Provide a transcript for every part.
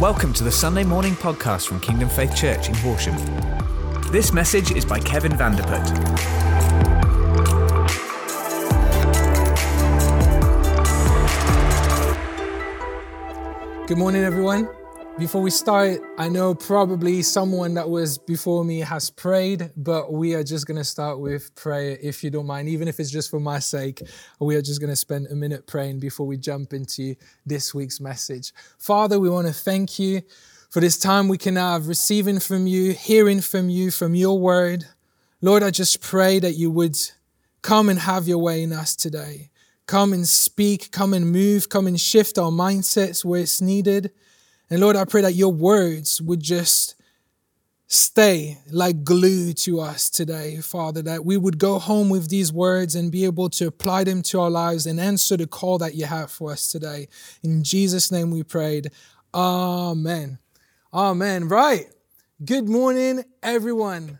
Welcome to the Sunday morning podcast from Kingdom Faith Church in Horsham. This message is by Kevin Vanderput. Good morning, everyone. Before we start, I know probably someone that was before me has prayed, but we are just going to start with prayer if you don't mind, even if it's just for my sake. We are just going to spend a minute praying before we jump into this week's message. Father, we want to thank you for this time we can have receiving from you, hearing from you, from your word. Lord, I just pray that you would come and have your way in us today. Come and speak, come and move, come and shift our mindsets where it's needed. And Lord, I pray that your words would just stay like glue to us today, Father, that we would go home with these words and be able to apply them to our lives and answer the call that you have for us today. In Jesus' name we prayed. Amen. Amen. Right. Good morning, everyone.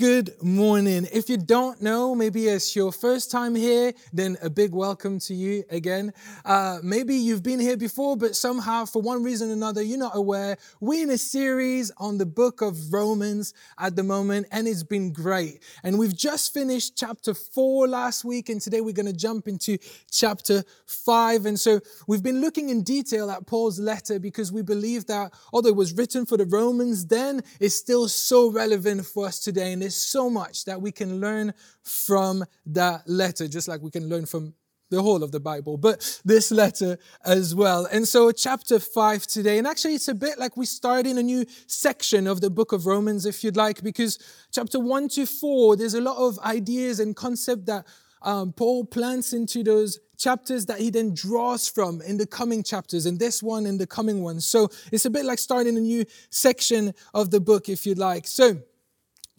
Good morning. If you don't know, maybe it's your first time here, then a big welcome to you again. Uh, maybe you've been here before, but somehow, for one reason or another, you're not aware. We're in a series on the book of Romans at the moment, and it's been great. And we've just finished chapter four last week, and today we're going to jump into chapter five. And so we've been looking in detail at Paul's letter because we believe that although it was written for the Romans then, it's still so relevant for us today. And there's so much that we can learn from that letter, just like we can learn from the whole of the Bible, but this letter as well. And so, chapter five today, and actually, it's a bit like we start in a new section of the book of Romans, if you'd like, because chapter one to four, there's a lot of ideas and concept that um, Paul plants into those chapters that he then draws from in the coming chapters, and this one and the coming ones. So, it's a bit like starting a new section of the book, if you'd like. So,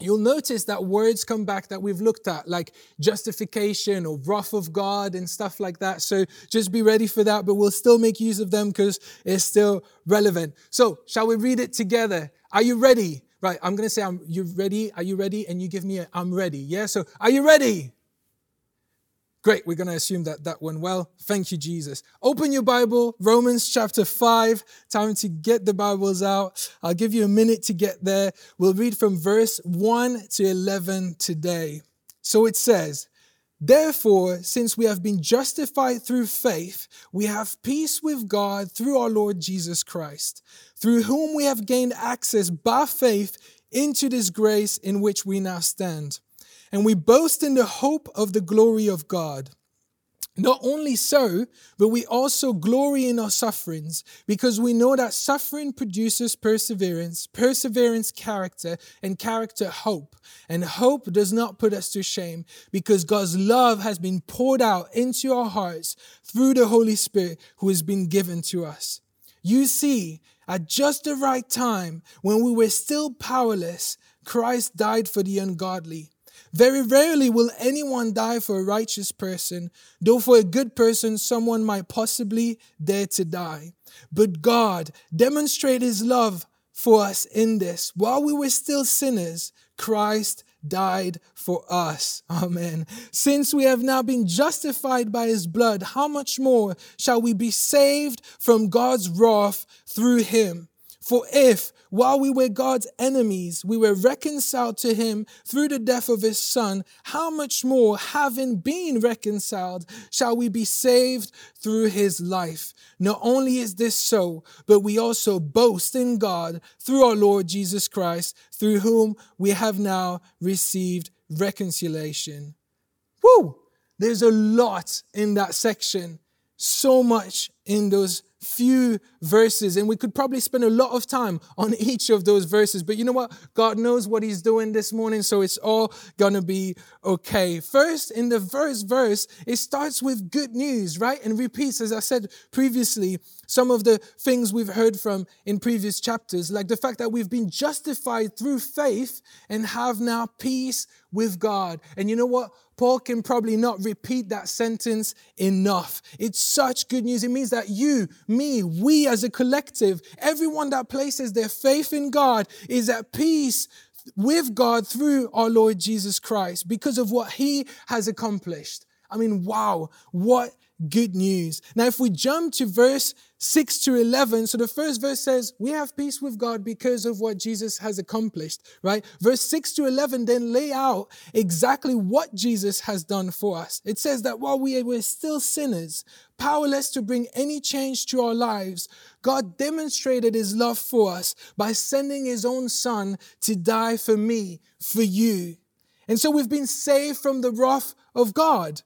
You'll notice that words come back that we've looked at, like justification or wrath of God and stuff like that. So just be ready for that, but we'll still make use of them because it's still relevant. So, shall we read it together? Are you ready? Right, I'm to say, I'm, you ready? Are you ready? And you give me a, I'm ready. Yeah, so are you ready? Great, we're going to assume that that went well. Thank you, Jesus. Open your Bible, Romans chapter 5. Time to get the Bibles out. I'll give you a minute to get there. We'll read from verse 1 to 11 today. So it says, Therefore, since we have been justified through faith, we have peace with God through our Lord Jesus Christ, through whom we have gained access by faith into this grace in which we now stand and we boast in the hope of the glory of God. Not only so, but we also glory in our sufferings because we know that suffering produces perseverance, perseverance, character, and character, hope. And hope does not put us to shame because God's love has been poured out into our hearts through the Holy Spirit who has been given to us. You see, at just the right time, when we were still powerless, Christ died for the ungodly. Very rarely will anyone die for a righteous person, though for a good person, someone might possibly dare to die. But God demonstrated his love for us in this. While we were still sinners, Christ died for us. Amen. Since we have now been justified by his blood, how much more shall we be saved from God's wrath through him? For if, while we were God's enemies, we were reconciled to him through the death of his son, how much more, having been reconciled, shall we be saved through his life? Not only is this so, but we also boast in God through our Lord Jesus Christ, through whom we have now received reconciliation. Woo! There's a lot in that section, so much in those few verses, and we could probably spend a lot of time on each of those verses. But you know what? God knows what He's doing this morning, so it's all gonna be okay. First, in the first verse, it starts with good news, right? And repeats, as I said previously, some of the things we've heard from in previous chapters, like the fact that we've been justified through faith and have now peace with God. And you know what? Paul can probably not repeat that sentence enough. It's such good news. It means that you, me, we as a collective, everyone that places their faith in God is at peace with God through our Lord Jesus Christ because of what he has accomplished. I mean, wow, what good news. Now, if we jump to verse 6 to 11, so the first verse says, We have peace with God because of what Jesus has accomplished, right? Verse 6 to 11 then lay out exactly what Jesus has done for us. It says that while we were still sinners, powerless to bring any change to our lives, God demonstrated his love for us by sending his own son to die for me, for you. And so we've been saved from the wrath of God.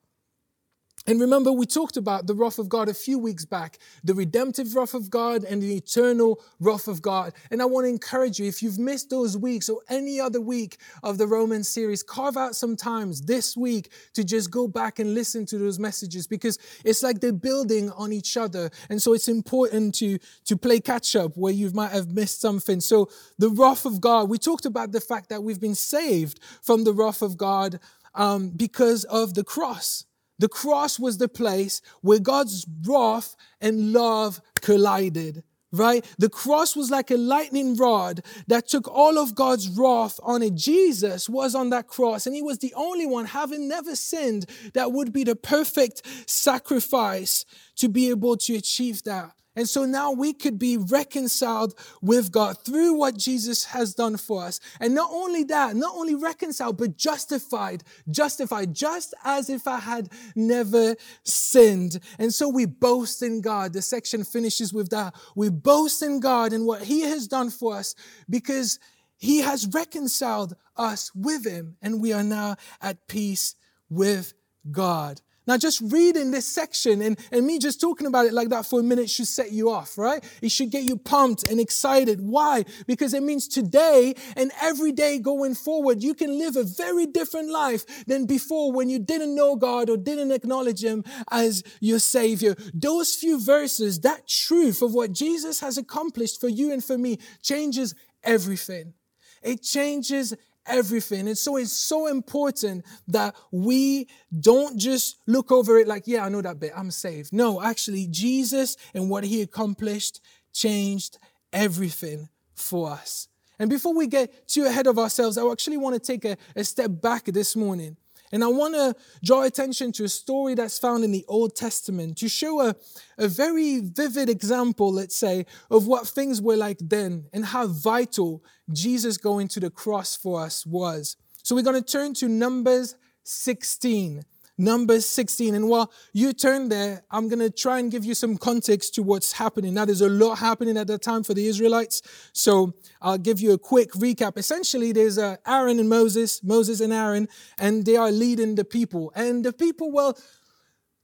And remember, we talked about the wrath of God a few weeks back the redemptive wrath of God and the eternal wrath of God. And I want to encourage you, if you've missed those weeks or any other week of the Roman series, carve out some times this week to just go back and listen to those messages because it's like they're building on each other. And so it's important to, to play catch up where you might have missed something. So, the wrath of God, we talked about the fact that we've been saved from the wrath of God um, because of the cross. The cross was the place where God's wrath and love collided, right? The cross was like a lightning rod that took all of God's wrath on it. Jesus was on that cross, and he was the only one, having never sinned, that would be the perfect sacrifice to be able to achieve that. And so now we could be reconciled with God through what Jesus has done for us. And not only that, not only reconciled, but justified, justified, just as if I had never sinned. And so we boast in God. The section finishes with that. We boast in God and what He has done for us because He has reconciled us with Him and we are now at peace with God. Now, just reading this section and, and me just talking about it like that for a minute should set you off, right? It should get you pumped and excited. Why? Because it means today and every day going forward, you can live a very different life than before when you didn't know God or didn't acknowledge Him as your Savior. Those few verses, that truth of what Jesus has accomplished for you and for me, changes everything. It changes everything. And so it's so important that we don't just look over it like, yeah, I know that bit, I'm saved. No, actually, Jesus and what he accomplished changed everything for us. And before we get too ahead of ourselves, I actually want to take a, a step back this morning and I want to draw attention to a story that's found in the Old Testament to show a, a very vivid example, let's say, of what things were like then and how vital Jesus going to the cross for us was. So we're going to turn to Numbers 16. Numbers 16. And while you turn there, I'm going to try and give you some context to what's happening. Now, there's a lot happening at that time for the Israelites. So I'll give you a quick recap. Essentially, there's uh, Aaron and Moses, Moses and Aaron, and they are leading the people. And the people, well,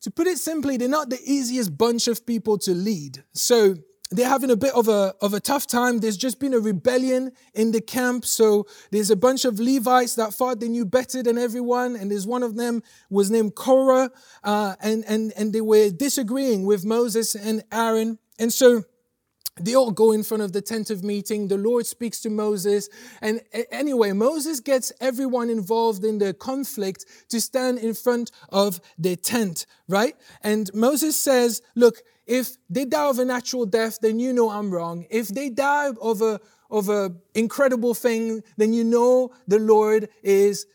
to put it simply, they're not the easiest bunch of people to lead. So they're having a bit of a, of a tough time. There's just been a rebellion in the camp. So there's a bunch of Levites that thought they knew better than everyone. And there's one of them was named Korah. Uh, and, and, and they were disagreeing with Moses and Aaron. And so they all go in front of the tent of meeting. The Lord speaks to Moses. And anyway, Moses gets everyone involved in the conflict to stand in front of the tent, right? And Moses says, Look, if they die of a natural death, then you know I'm wrong. If they die of a of a incredible thing, then you know the Lord is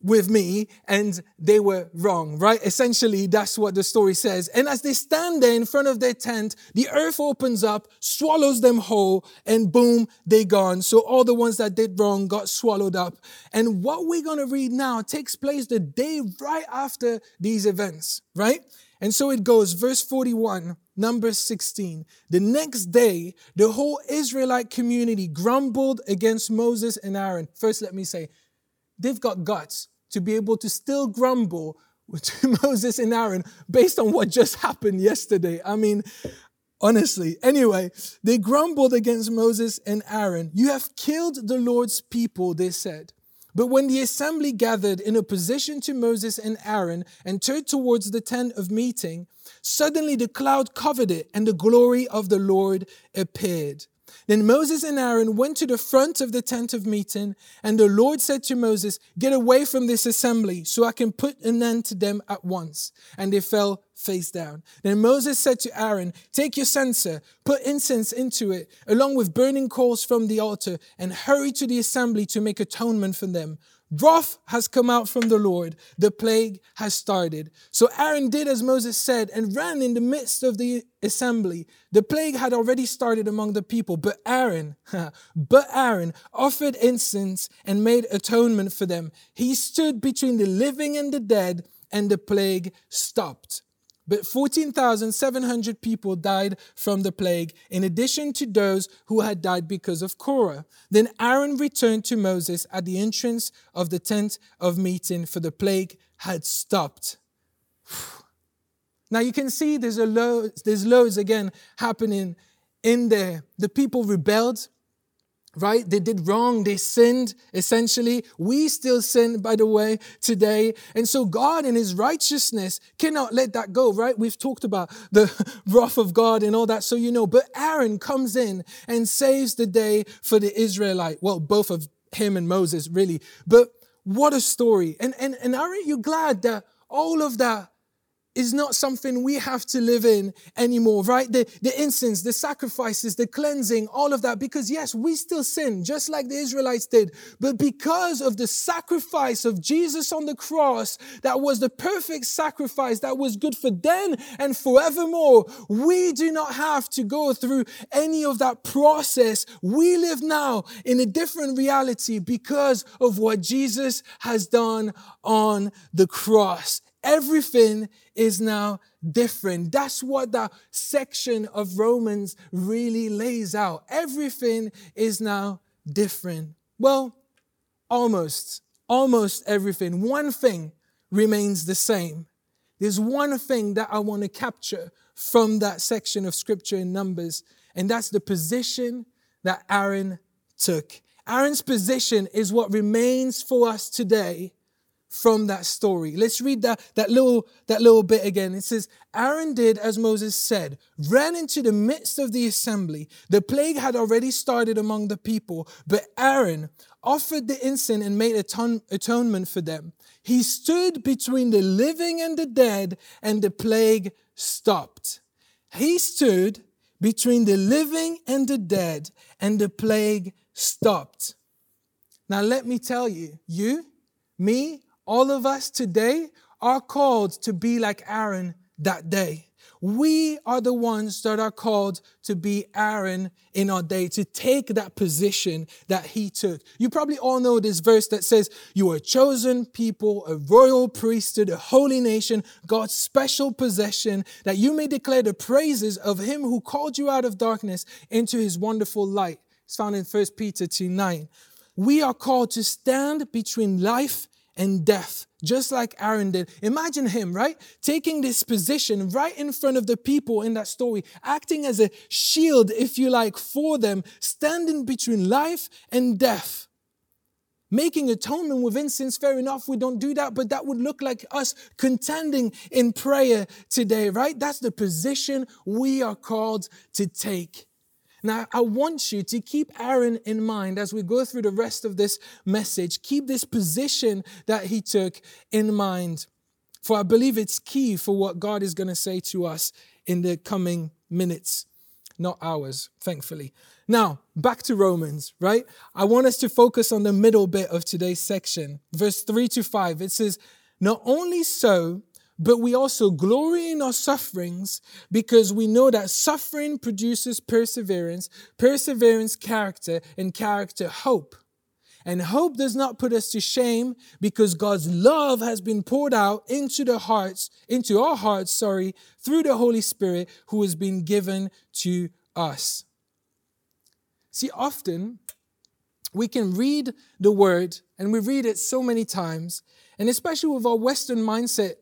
with me and they were wrong, right? Essentially, that's what the story says. And as they stand there in front of their tent, the earth opens up, swallows them whole, and boom, they're gone. So all the ones that did wrong got swallowed up. And what we're going to read now takes place the day right after these events, right? And so it goes, verse 41, number 16. The next day, the whole Israelite community grumbled against Moses and Aaron. First, let me say, they've got guts to be able to still grumble to Moses and Aaron based on what just happened yesterday. I mean, honestly. Anyway, they grumbled against Moses and Aaron. You have killed the Lord's people, they said. But when the assembly gathered in opposition to Moses and Aaron and turned towards the tent of meeting, suddenly the cloud covered it and the glory of the Lord appeared. Then Moses and Aaron went to the front of the tent of meeting, and the Lord said to Moses, Get away from this assembly, so I can put an end to them at once. And they fell face down. Then Moses said to Aaron, Take your censer, put incense into it, along with burning coals from the altar, and hurry to the assembly to make atonement for them. Wrath has come out from the Lord. The plague has started. So Aaron did as Moses said and ran in the midst of the assembly. The plague had already started among the people, but Aaron, but Aaron offered incense and made atonement for them. He stood between the living and the dead, and the plague stopped. But 14,700 people died from the plague, in addition to those who had died because of Korah. Then Aaron returned to Moses at the entrance of the tent of meeting, for the plague had stopped. Now you can see there's a load, there's loads again happening in there. The people rebelled right? They did wrong. They sinned, essentially. We still sin, by the way, today. And so God in his righteousness cannot let that go, right? We've talked about the wrath of God and all that. So you know, but Aaron comes in and saves the day for the Israelite. Well, both of him and Moses, really. But what a story. And, and, and aren't you glad that all of that is not something we have to live in anymore, right? The, the incense, the sacrifices, the cleansing, all of that. Because yes, we still sin, just like the Israelites did. But because of the sacrifice of Jesus on the cross, that was the perfect sacrifice that was good for then and forevermore, we do not have to go through any of that process. We live now in a different reality because of what Jesus has done on the cross. Everything is now different. That's what that section of Romans really lays out. Everything is now different. Well, almost, almost everything. One thing remains the same. There's one thing that I want to capture from that section of scripture in Numbers, and that's the position that Aaron took. Aaron's position is what remains for us today from that story. Let's read that, that, little, that little bit again. It says, Aaron did as Moses said, ran into the midst of the assembly. The plague had already started among the people, but Aaron offered the incense and made aton- atonement for them. He stood between the living and the dead, and the plague stopped. He stood between the living and the dead, and the plague stopped. Now, let me tell you, you, me, all of us today are called to be like Aaron that day. We are the ones that are called to be Aaron in our day, to take that position that he took. You probably all know this verse that says, You are a chosen people, a royal priesthood, a holy nation, God's special possession, that you may declare the praises of him who called you out of darkness into his wonderful light. It's found in 1 Peter 2 9. We are called to stand between life and death, just like Aaron did. Imagine him, right? Taking this position right in front of the people in that story, acting as a shield, if you like, for them, standing between life and death. Making atonement with incense, fair enough, we don't do that, but that would look like us contending in prayer today, right? That's the position we are called to take. Now, I want you to keep Aaron in mind as we go through the rest of this message. Keep this position that he took in mind, for I believe it's key for what God is going to say to us in the coming minutes, not hours, thankfully. Now, back to Romans, right? I want us to focus on the middle bit of today's section, verse 3 to 5. It says, Not only so, but we also glory in our sufferings because we know that suffering produces perseverance, perseverance, character, and character, hope. And hope does not put us to shame because God's love has been poured out into the hearts, into our hearts, sorry, through the Holy Spirit who has been given to us. See, often we can read the word and we read it so many times, and especially with our Western mindset,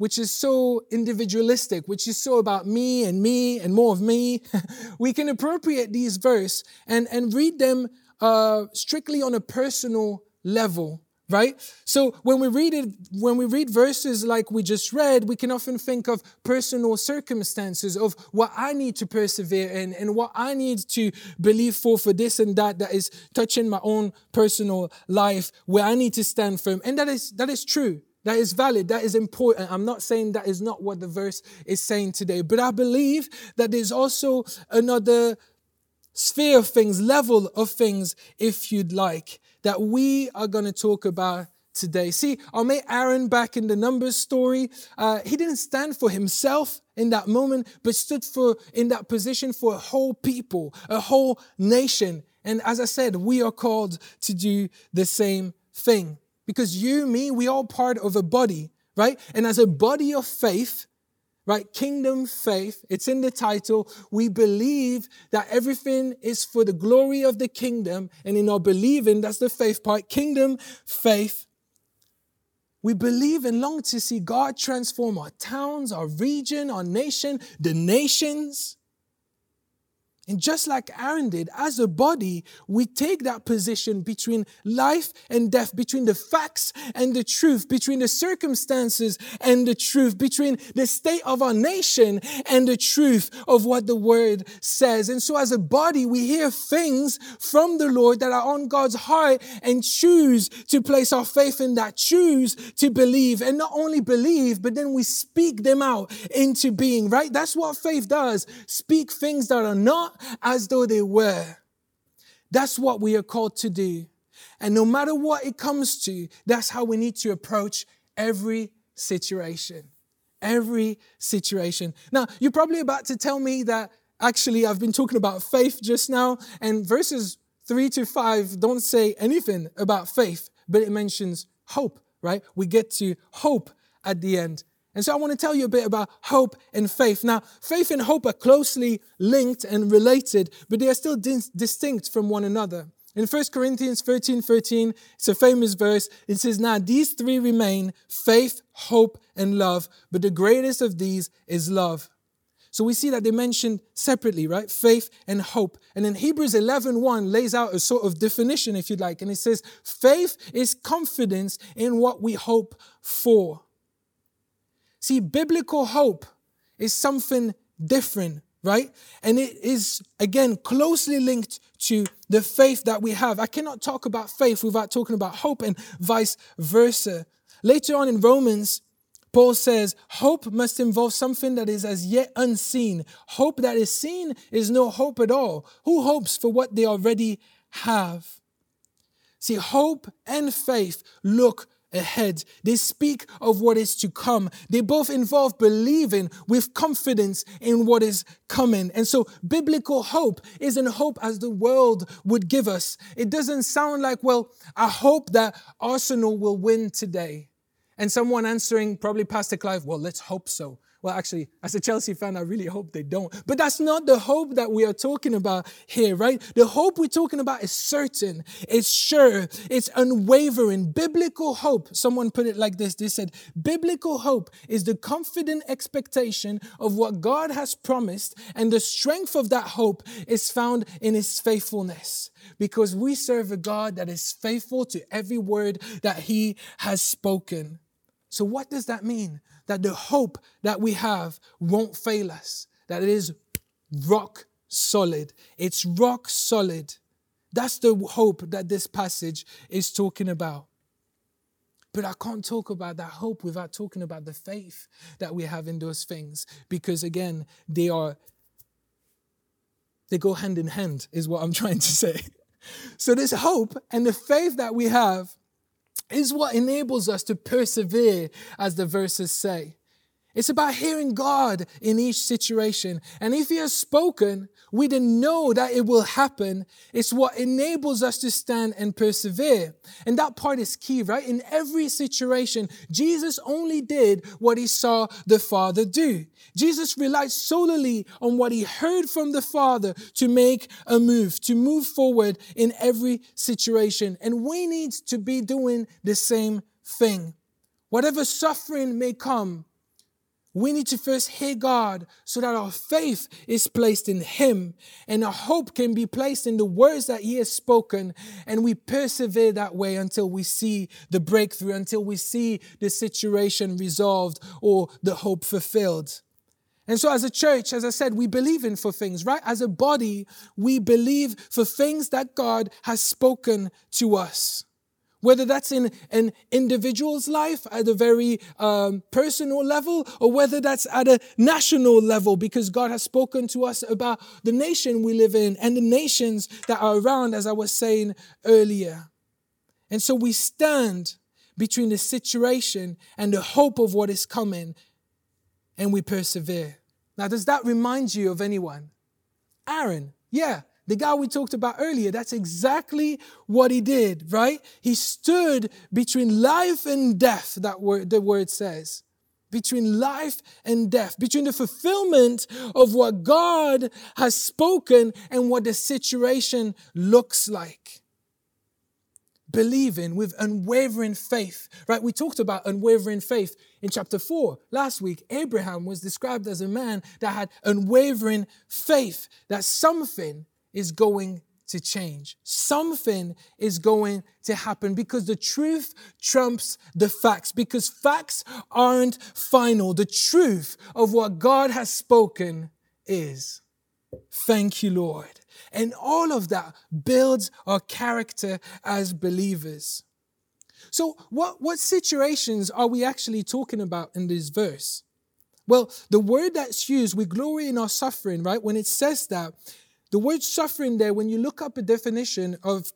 which is so individualistic, which is so about me and me and more of me, we can appropriate these verses and, and read them uh, strictly on a personal level right? So when we read it when we read verses like we just read we can often think of personal circumstances of what i need to persevere in and what i need to believe for for this and that that is touching my own personal life where i need to stand firm. And that is that is true That is valid. That is important. I'm not saying that is not what the verse is saying today, but I believe that there's also another sphere of things, level of things, if you'd like, that we are going to talk about today. See, our mate Aaron back in the Numbers story, uh, he didn't stand for himself in that moment, but stood for in that position for a whole people, a whole nation. And as I said, we are called to do the same thing because you, me, we all part of a body, right? And as a body of faith, right? Kingdom faith, it's in the title. We believe that everything is for the glory of the kingdom. And in our believing, that's the faith part, kingdom faith. We believe and long to see God transform our towns, our region, our nation, the nations. And just like Aaron did, as a body, we take that position between life and death, between the facts and the truth, between the circumstances and the truth, between the state of our nation and the truth of what the word says. And so as a body, we hear things from the Lord that are on God's heart and choose to place our faith in that, choose to believe and not only believe, but then we speak them out into being, right? That's what faith does. Speak things that are not as though they were. That's what we are called to do. And no matter what it comes to, that's how we need to approach every situation. Every situation. Now, you're probably about to tell me that actually I've been talking about faith just now, and verses three to five don't say anything about faith, but it mentions hope, right? We get to hope at the end. And so I want to tell you a bit about hope and faith. Now, faith and hope are closely linked and related, but they are still dis- distinct from one another. In 1 Corinthians 13 13, it's a famous verse. It says, Now these three remain faith, hope, and love, but the greatest of these is love. So we see that they mentioned separately, right? Faith and hope. And then Hebrews 11 1 lays out a sort of definition, if you'd like. And it says, Faith is confidence in what we hope for. See, biblical hope is something different, right? And it is, again, closely linked to the faith that we have. I cannot talk about faith without talking about hope and vice versa. Later on in Romans, Paul says, hope must involve something that is as yet unseen. Hope that is seen is no hope at all. Who hopes for what they already have? See, hope and faith look ahead. They speak of what is to come. They both involve believing with confidence in what is coming. And so biblical hope isn't hope as the world would give us. It doesn't sound like, well, I hope that Arsenal will win today. And someone answering, probably Pastor Clive, well, let's hope so. Well, actually, as a Chelsea fan, I really hope they don't. But that's not the hope that we are talking about here, right? The hope we're talking about is certain, it's sure, it's unwavering. Biblical hope, someone put it like this they said, Biblical hope is the confident expectation of what God has promised, and the strength of that hope is found in His faithfulness. Because we serve a God that is faithful to every word that He has spoken. So, what does that mean? That the hope that we have won't fail us, that it is rock solid. It's rock solid. That's the hope that this passage is talking about. But I can't talk about that hope without talking about the faith that we have in those things because again, they are they go hand in hand is what I'm trying to say. So this hope and the faith that we have is what enables us to persevere, as the verses say. It's about hearing God in each situation. And if He has spoken, we then know that it will happen. It's what enables us to stand and persevere. And that part is key, right? In every situation, Jesus only did what He saw the Father do. Jesus relied solely on what He heard from the Father to make a move, to move forward in every situation. And we need to be doing the same thing. Whatever suffering may come, we need to first hear God so that our faith is placed in Him and our hope can be placed in the words that He has spoken. And we persevere that way until we see the breakthrough, until we see the situation resolved or the hope fulfilled. And so, as a church, as I said, we believe in for things, right? As a body, we believe for things that God has spoken to us. Whether that's in an individual's life at a very um, personal level or whether that's at a national level because God has spoken to us about the nation we live in and the nations that are around, as I was saying earlier. And so we stand between the situation and the hope of what is coming and we persevere. Now, does that remind you of anyone? Aaron, yeah, the guy we talked about earlier, that's exactly what he did, right? He stood between life and death, that word, the word says. Between life and death, between the fulfillment of what God has spoken and what the situation looks like. Believing with unwavering faith, right? We talked about unwavering faith in chapter 4 last week. Abraham was described as a man that had unwavering faith, that something is going to change. Something is going to happen because the truth trumps the facts, because facts aren't final. The truth of what God has spoken is. Thank you, Lord. And all of that builds our character as believers. So, what, what situations are we actually talking about in this verse? Well, the word that's used, we glory in our suffering, right? When it says that, the word suffering there, when you look up a definition of,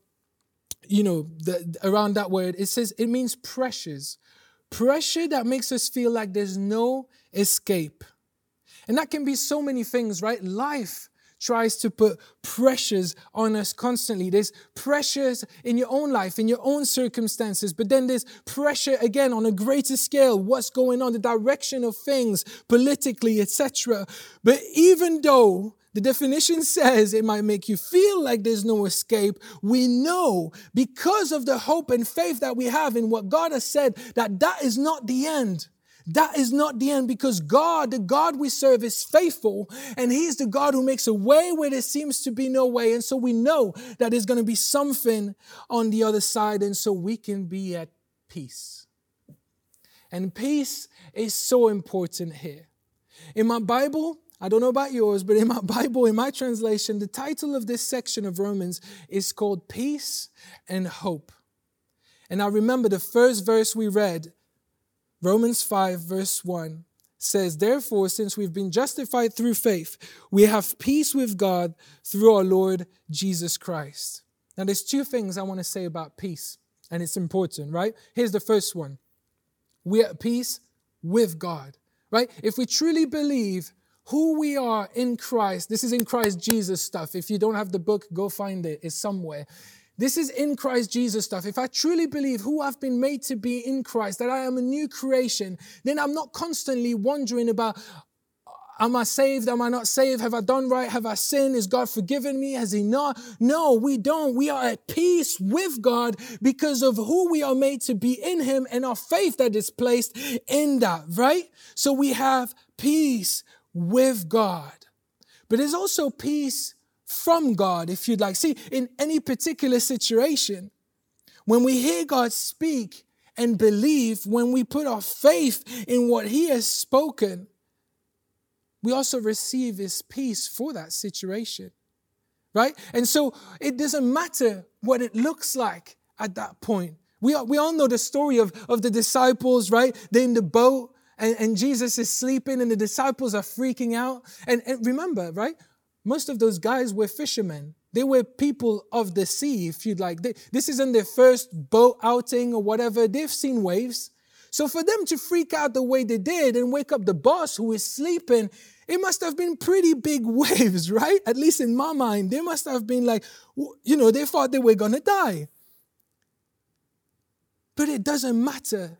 you know, the, around that word, it says it means pressures. Pressure that makes us feel like there's no escape. And that can be so many things, right? Life tries to put pressures on us constantly. There's pressures in your own life, in your own circumstances, but then there's pressure again on a greater scale, what's going on, the direction of things politically, etc. But even though the definition says it might make you feel like there's no escape. We know because of the hope and faith that we have in what God has said that that is not the end. That is not the end because God, the God we serve, is faithful and He's the God who makes a way where there seems to be no way. And so we know that there's going to be something on the other side, and so we can be at peace. And peace is so important here. In my Bible, I don't know about yours, but in my Bible, in my translation, the title of this section of Romans is called Peace and Hope. And I remember the first verse we read, Romans 5, verse 1, says, Therefore, since we've been justified through faith, we have peace with God through our Lord Jesus Christ. Now, there's two things I want to say about peace, and it's important, right? Here's the first one we're at peace with God, right? If we truly believe who we are in Christ. This is in Christ Jesus stuff. If you don't have the book, go find it. It's somewhere. This is in Christ Jesus stuff. If I truly believe who I've been made to be in Christ, that I am a new creation, then I'm not constantly wondering about, am I saved? Am I not saved? Have I done right? Have I sinned? Is God forgiven me? Has He not? No, we don't. We are at peace with God because of who we are made to be in Him and our faith that is placed in that, right? So we have peace with God. But there's also peace from God, if you'd like. See, in any particular situation, when we hear God speak and believe, when we put our faith in what He has spoken, we also receive His peace for that situation. Right? And so it doesn't matter what it looks like at that point. We, all, we all know the story of, of the disciples, right? They're in the boat and, and Jesus is sleeping and the disciples are freaking out. And, and remember, right? Most of those guys were fishermen. They were people of the sea, if you'd like. They, this isn't their first boat outing or whatever. They've seen waves. So for them to freak out the way they did and wake up the boss who is sleeping, it must have been pretty big waves, right? At least in my mind, they must have been like, you know, they thought they were to die. But it doesn't matter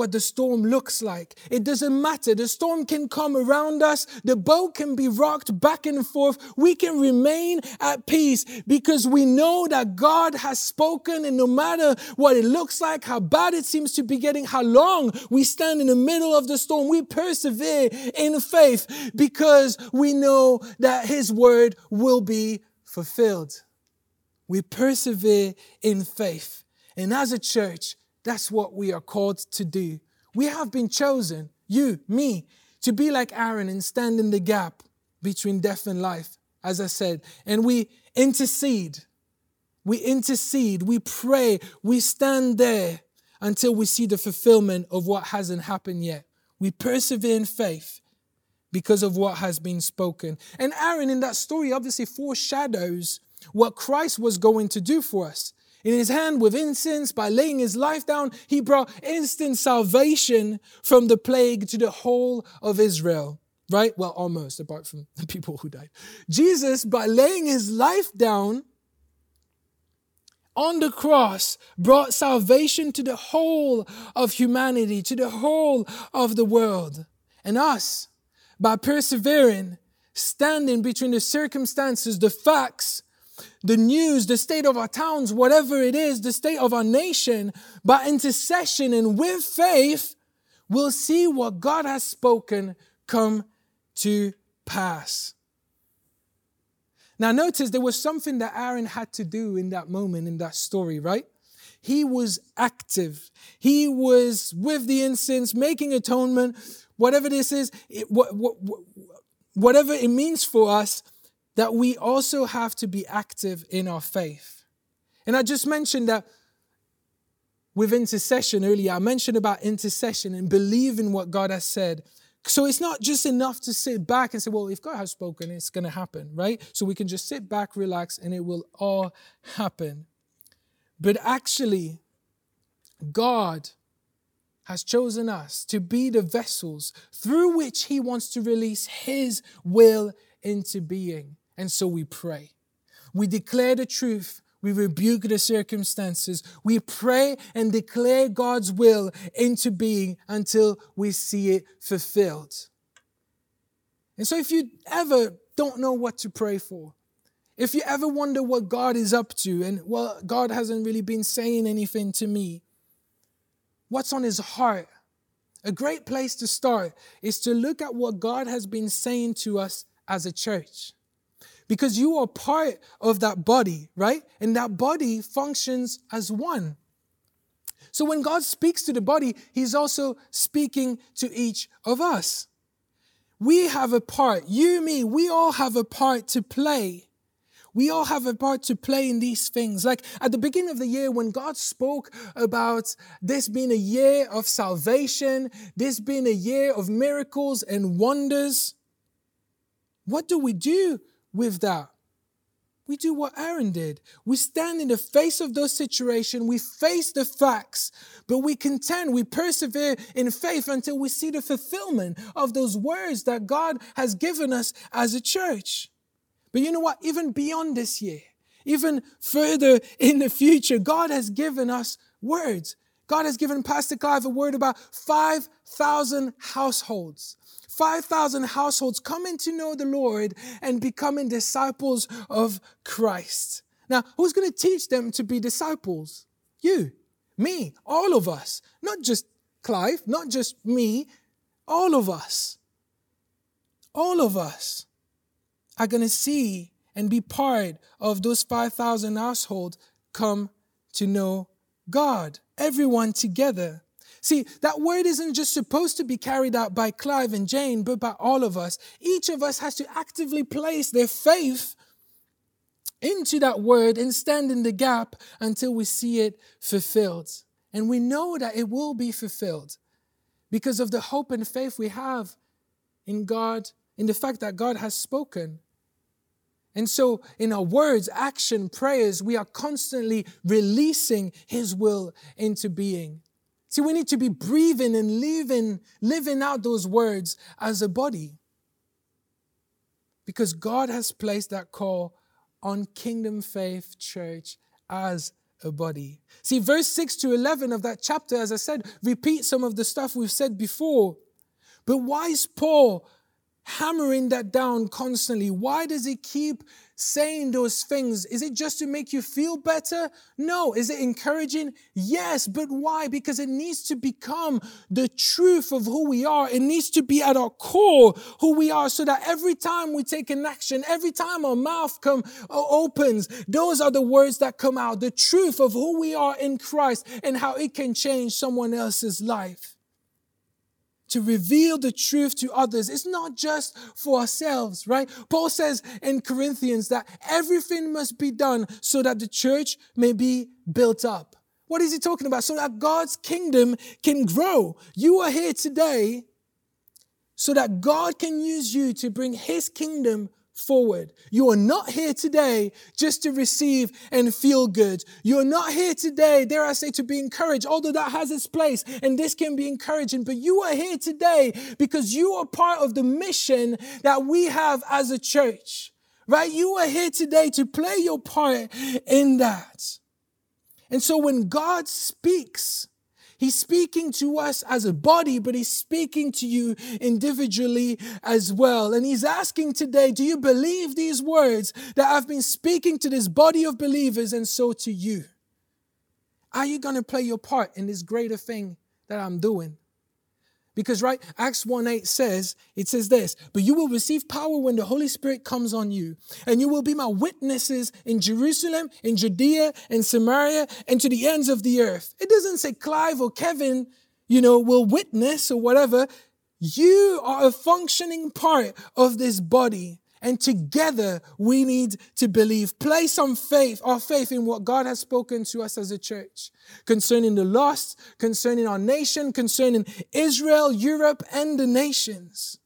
what the storm looks like. It doesn't matter. The storm can come around us, the boat can be rocked back and forth. We can remain at peace because we know that God has spoken, and no matter what it looks like, how bad it seems to be getting, how long we stand in the middle of the storm, we persevere in faith because we know that His word will be fulfilled. We persevere in faith. And as a church, that's what we are called to do. We have been chosen, you, me, to be like Aaron and stand in the gap between death and life, as I said. And we intercede we intercede, we pray, we stand there until we see the fulfillment of what hasn't happened yet. We persevere in faith because of what has been spoken. And Aaron, in that story, obviously foreshadows what Christ was going to do for us. In his hand with incense, by laying his life down, he brought instant salvation from the plague to the whole of Israel. Right? Well, almost, apart from the people who died. Jesus, by laying his life down, on the cross brought salvation to the whole of humanity, to the whole of the world. And us, by persevering, standing between the circumstances, the facts, the news, the state of our towns, whatever it is, the state of our nation, by intercession and with faith, we'll see what God has spoken come to pass. Now, notice there was something that Aaron had to do in that moment, in that story, right? He was active. He was with the incense, making atonement, whatever this is, it, whatever it means for us, that we also have to be active in our faith. And I just mentioned that with intercession earlier, I mentioned about intercession and believing what God has said so it's not just enough to sit back and say, well, if God has spoken, it's going to happen, right? So we can just sit back, relax, and it will all happen. But actually, God has chosen us to be the vessels through which He wants to release His will into being. And so we pray. We declare the truth we rebuke the circumstances. We pray and declare God's will into being until we see it fulfilled. And so, if you ever don't know what to pray for, if you ever wonder what God is up to, and well, God hasn't really been saying anything to me, what's on his heart? A great place to start is to look at what God has been saying to us as a church because you are part of that body, right? And that body functions as one. So when God speaks to the body, He's also speaking to each of us. We have a part, you, me, we all have a part to play. We all have a part to play in these things. Like at the beginning of the year, when God spoke about this being a year of salvation, this being a year of miracles and wonders, what do we do with that. We do what Aaron did. We stand in the face of those situations. We face the facts, but we contend, we persevere in faith until we see the fulfillment of those words that God has given us as a church. But you know what? Even beyond this year, even further in the future, God has given us words. God has given Pastor Clive a word about 5,000 households 5,000 households coming to know the Lord and becoming disciples of Christ. Now, who's going to teach them to be disciples? You, me, all of us. Not just Clive, not just me, all of us. All of us are going to see and be part of those 5,000 households come to know God. Everyone together. See, that word isn't just supposed to be carried out by Clive and Jane, but by all of us. Each of us has to actively place their faith into that word and stand in the gap until we see it fulfilled. And we know that it will be fulfilled because of the hope and faith we have in God, in the fact that God has spoken. And so, in our words, action, prayers, we are constantly releasing His will into being. See, we need to be breathing and living, living out those words as a body. Because God has placed that call on Kingdom Faith Church as a body. See, verse 6 to 11 of that chapter, as I said, repeat some of the stuff we've said before. But why is Paul hammering that down constantly? Why does he keep saying those things? Is it just to make you feel better? No. Is it encouraging? Yes. But why? Because it needs to become the truth of who we are. It needs to be at our core who we are so that every time we take an action, every time our mouth come uh, opens, those are the words that come out, the truth of who we are in Christ and how it can change someone else's life. To reveal the truth to others. It's not just for ourselves, right? Paul says in Corinthians that everything must be done so that the church may be built up. What is he talking about? So that God's kingdom can grow. You are here today so that God can use you to bring his kingdom forward. You are not here today just to receive and feel good. You are not here today, dare I say, to be encouraged, although that has its place and this can be encouraging. But you are here today because you are part of the mission that we have as a church, right? You are here today to play your part in that. And so when God speaks, He's speaking to us as a body, but he's speaking to you individually as well. And he's asking today, do you believe these words that I've been speaking to this body of believers and so to you? Are you going to play your part in this greater thing that I'm doing? Because, right, Acts 1 8 says, it says this, but you will receive power when the Holy Spirit comes on you, and you will be my witnesses in Jerusalem, in Judea, in Samaria, and to the ends of the earth. It doesn't say Clive or Kevin, you know, will witness or whatever. You are a functioning part of this body. And together we need to believe, place some faith, our faith in what God has spoken to us as a church concerning the lost, concerning our nation, concerning Israel, Europe, and the nations.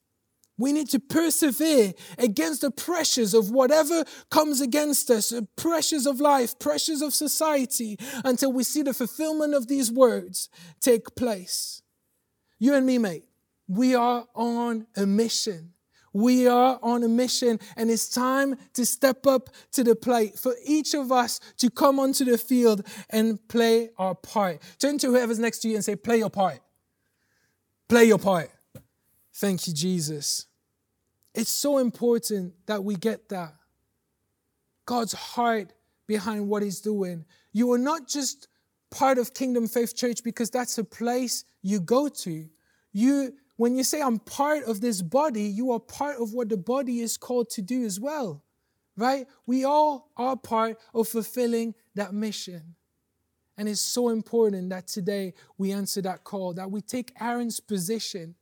We need to persevere against the pressures of whatever comes against us, pressures of life, pressures of society, until we see the fulfillment of these words take place. You and me, mate, we are on a mission. We are on a mission, and it's time to step up to the plate for each of us to come onto the field and play our part. Turn to whoever's next to you and say, Play your part. Play your part. Thank you, Jesus. It's so important that we get that. God's heart behind what He's doing. You are not just part of Kingdom Faith Church because that's a place you go to. You when you say, I'm part of this body, you are part of what the body is called to do as well, right? We all are part of fulfilling that mission. And it's so important that today we answer that call, that we take Aaron's position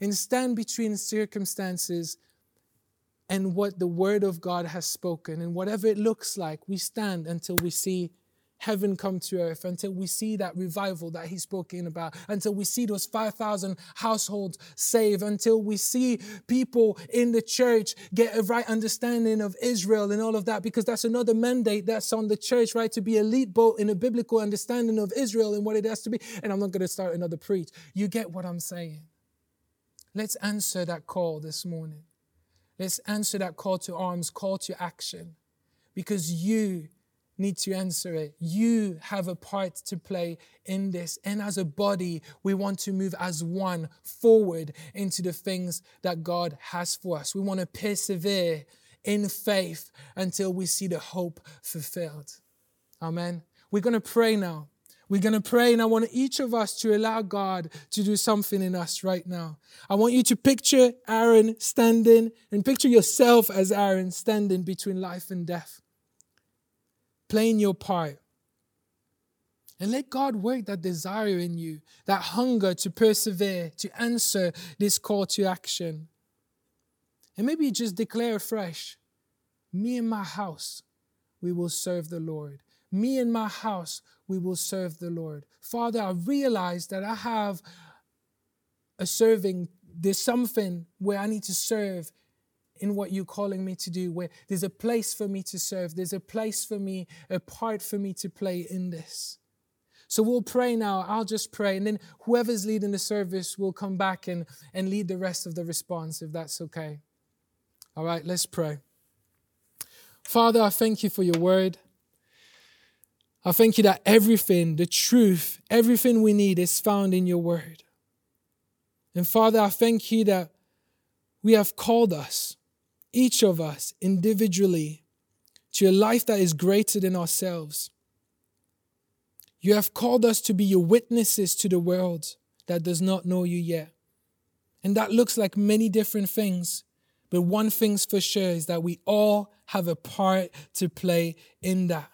and stand between circumstances and what the Word of God has spoken. And whatever it looks like, we stand until we see heaven come to earth, until we see that revival that he's spoken about, until we see those 5,000 households saved, until we see people in the church get a right understanding of Israel and all of that, because that's another mandate that's on the church, right? To be a lead boat in a biblical understanding of Israel and what it has to be. And I'm not going to start another preach. You get what I'm saying. Let's answer that call this morning. Let's answer that call to arms, call to action, because you need to answer it. You have a part to play in this. And as a body, we want to move as one forward into the things that God has for us. We want to persevere in faith until we see the hope fulfilled. Amen. We're going to pray now. We're going to pray, and I want each of us to allow God to do something in us right now. I want you to picture Aaron standing and picture yourself as Aaron standing between life and death playing your part. And let God work that desire in you, that hunger to persevere, to answer this call to action. And maybe just declare afresh me and my house, we will serve the Lord. Me and my house, we will serve the Lord. Father, I realize that I have a serving, there's something where I need to serve in what you're calling me to do, where there's a place for me to serve, there's a place for me, a part for me to play in this. So we'll pray now. I'll just pray, and then whoever's leading the service will come back and, and lead the rest of the response, if that's okay. All right, let's pray. Father, I thank you for your word. I thank you that everything, the truth, everything we need is found in your word. And Father, I thank you that we have called us each of us individually to a life that is greater than ourselves. You have called us to be your witnesses to the world that does not know you yet. And that looks like many different things. But one thing's for sure is that we all have a part to play in that.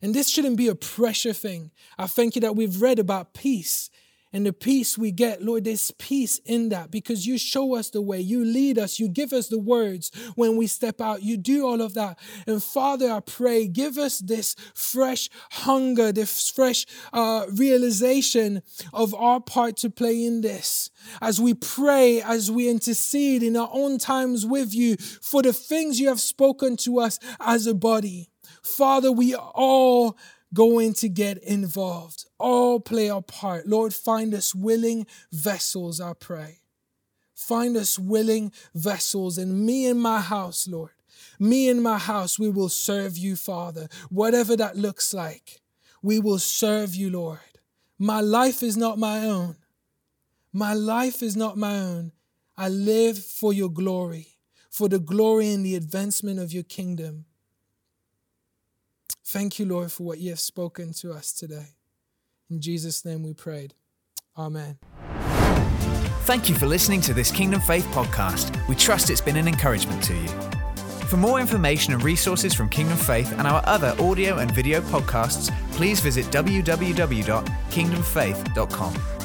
And this shouldn't be a pressure thing. I thank you that we've read about peace And the peace we get, Lord, there's peace in that because you show us the way, you lead us, you give us the words when we step out, you do all of that. And Father, I pray, give us this fresh hunger, this fresh uh, realization of our part to play in this. As we pray, as we intercede in our own times with you for the things you have spoken to us as a body. Father, we all going to get involved. All play our part. Lord, find us willing vessels, I pray. Find us willing vessels, and me and my house, Lord. Me and my house, we will serve you, Father, whatever that looks like. We will serve you, Lord. My life is not my own. My life is not my own. I live for your glory, for the glory and the advancement of your kingdom. Thank you, Lord, for what you have spoken to us today. In Jesus' name we prayed. Amen. Thank you for listening to this Kingdom Faith podcast. We trust it's been an encouragement to you. For more information and resources from Kingdom Faith and our other audio and video podcasts, please visit www.kingdomfaith.com.